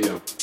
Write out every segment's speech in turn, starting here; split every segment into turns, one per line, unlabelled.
you.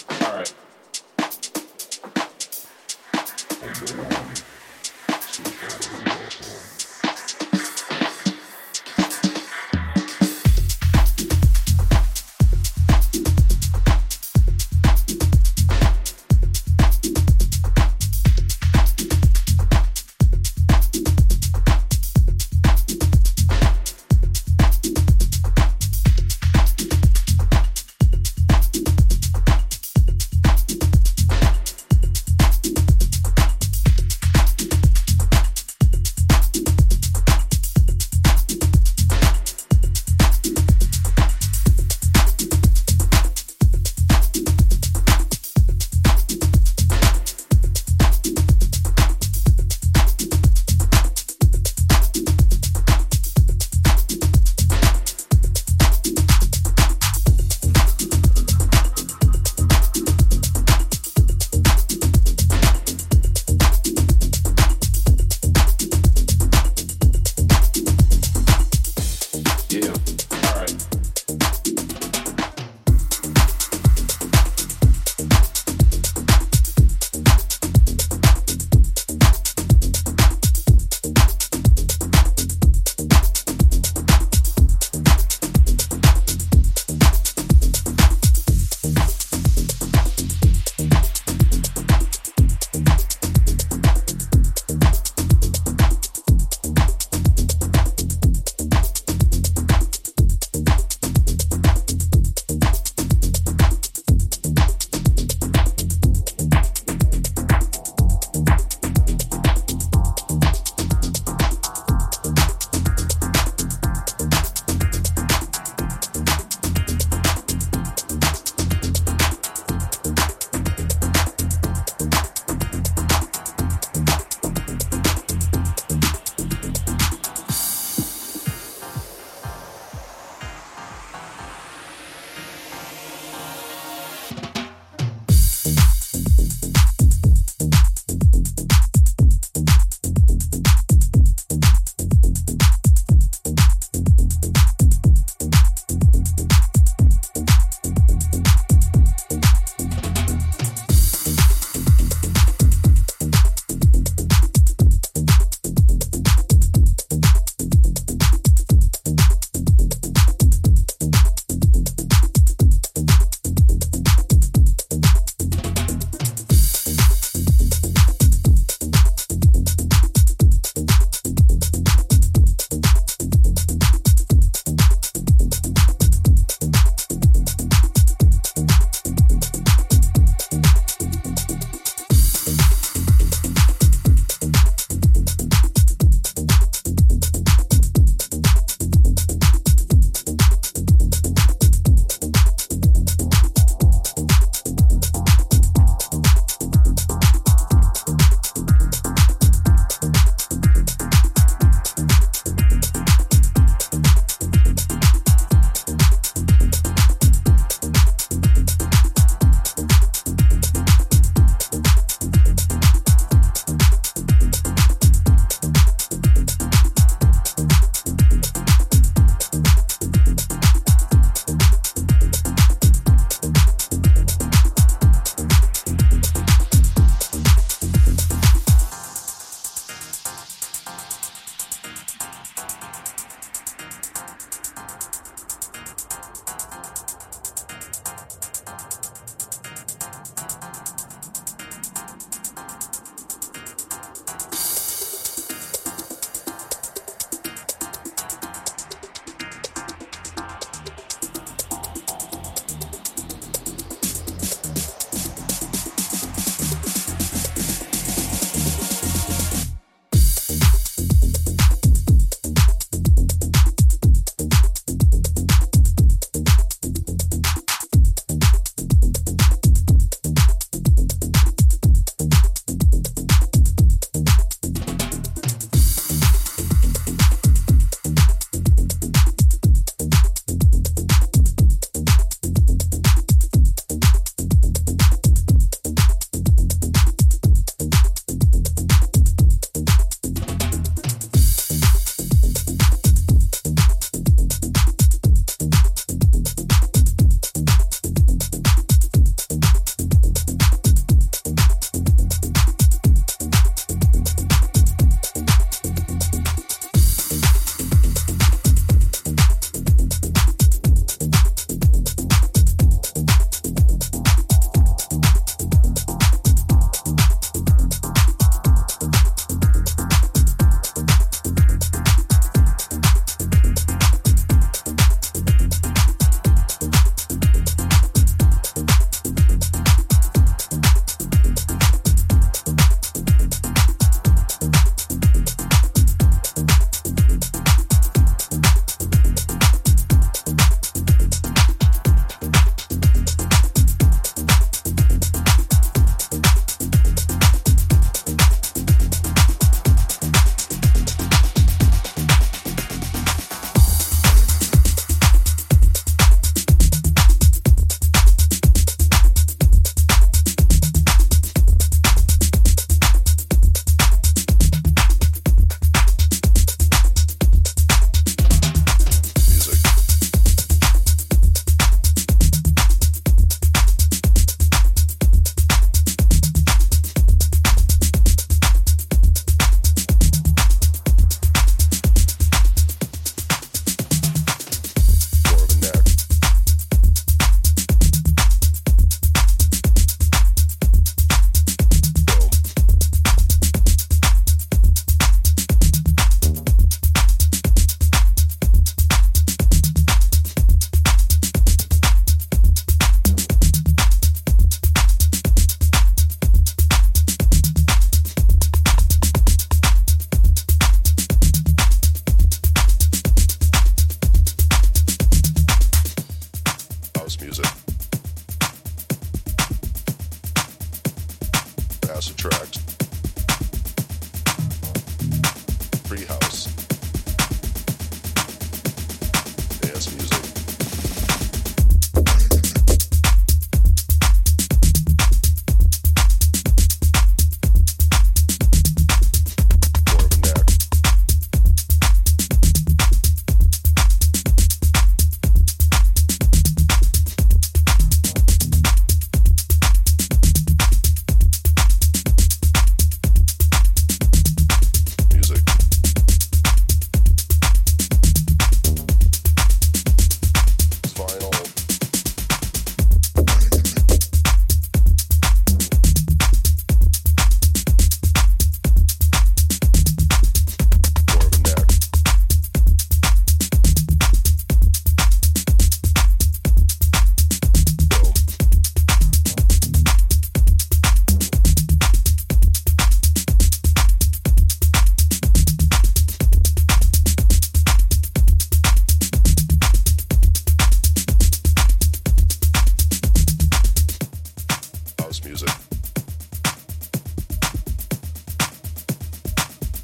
Music.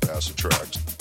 Acid tracks.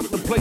rock the place.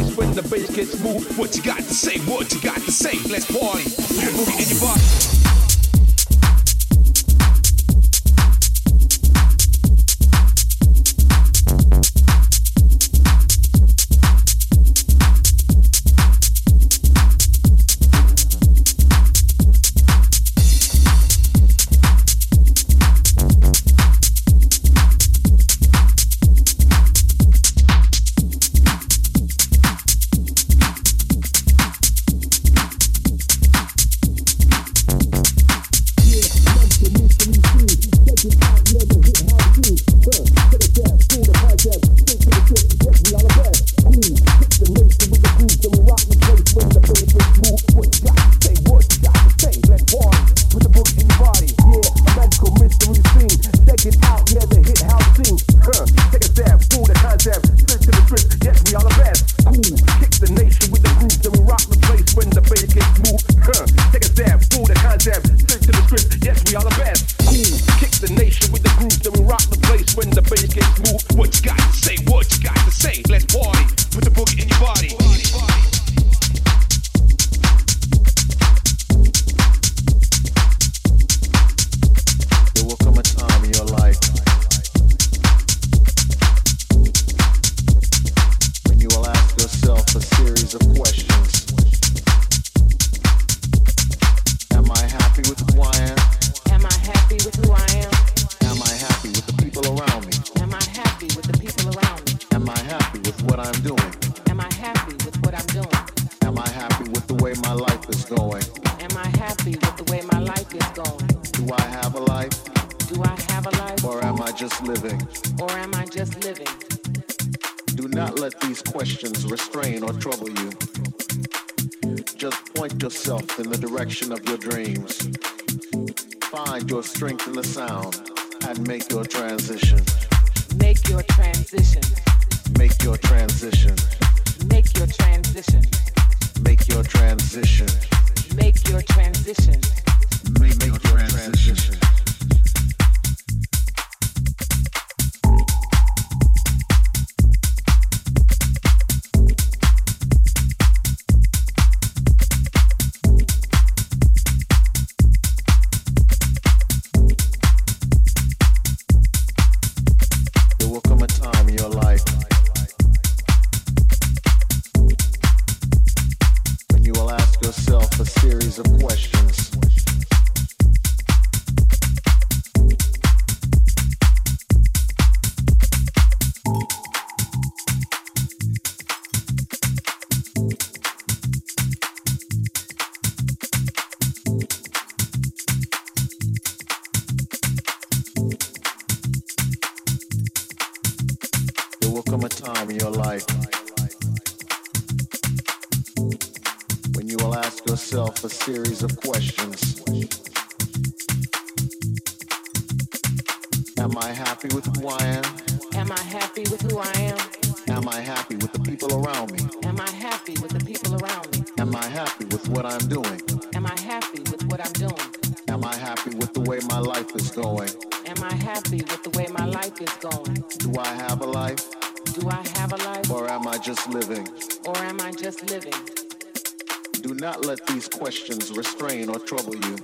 not let these questions restrain or trouble you.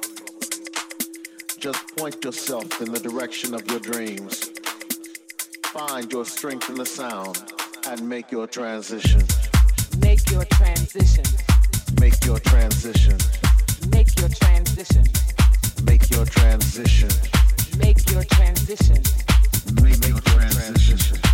Just point yourself in the direction of your dreams. Find your strength in the sound and make your transition.
Make your transition.
Make your transition.
Make your transition.
Make your transition.
Make your transition.
Make your transition.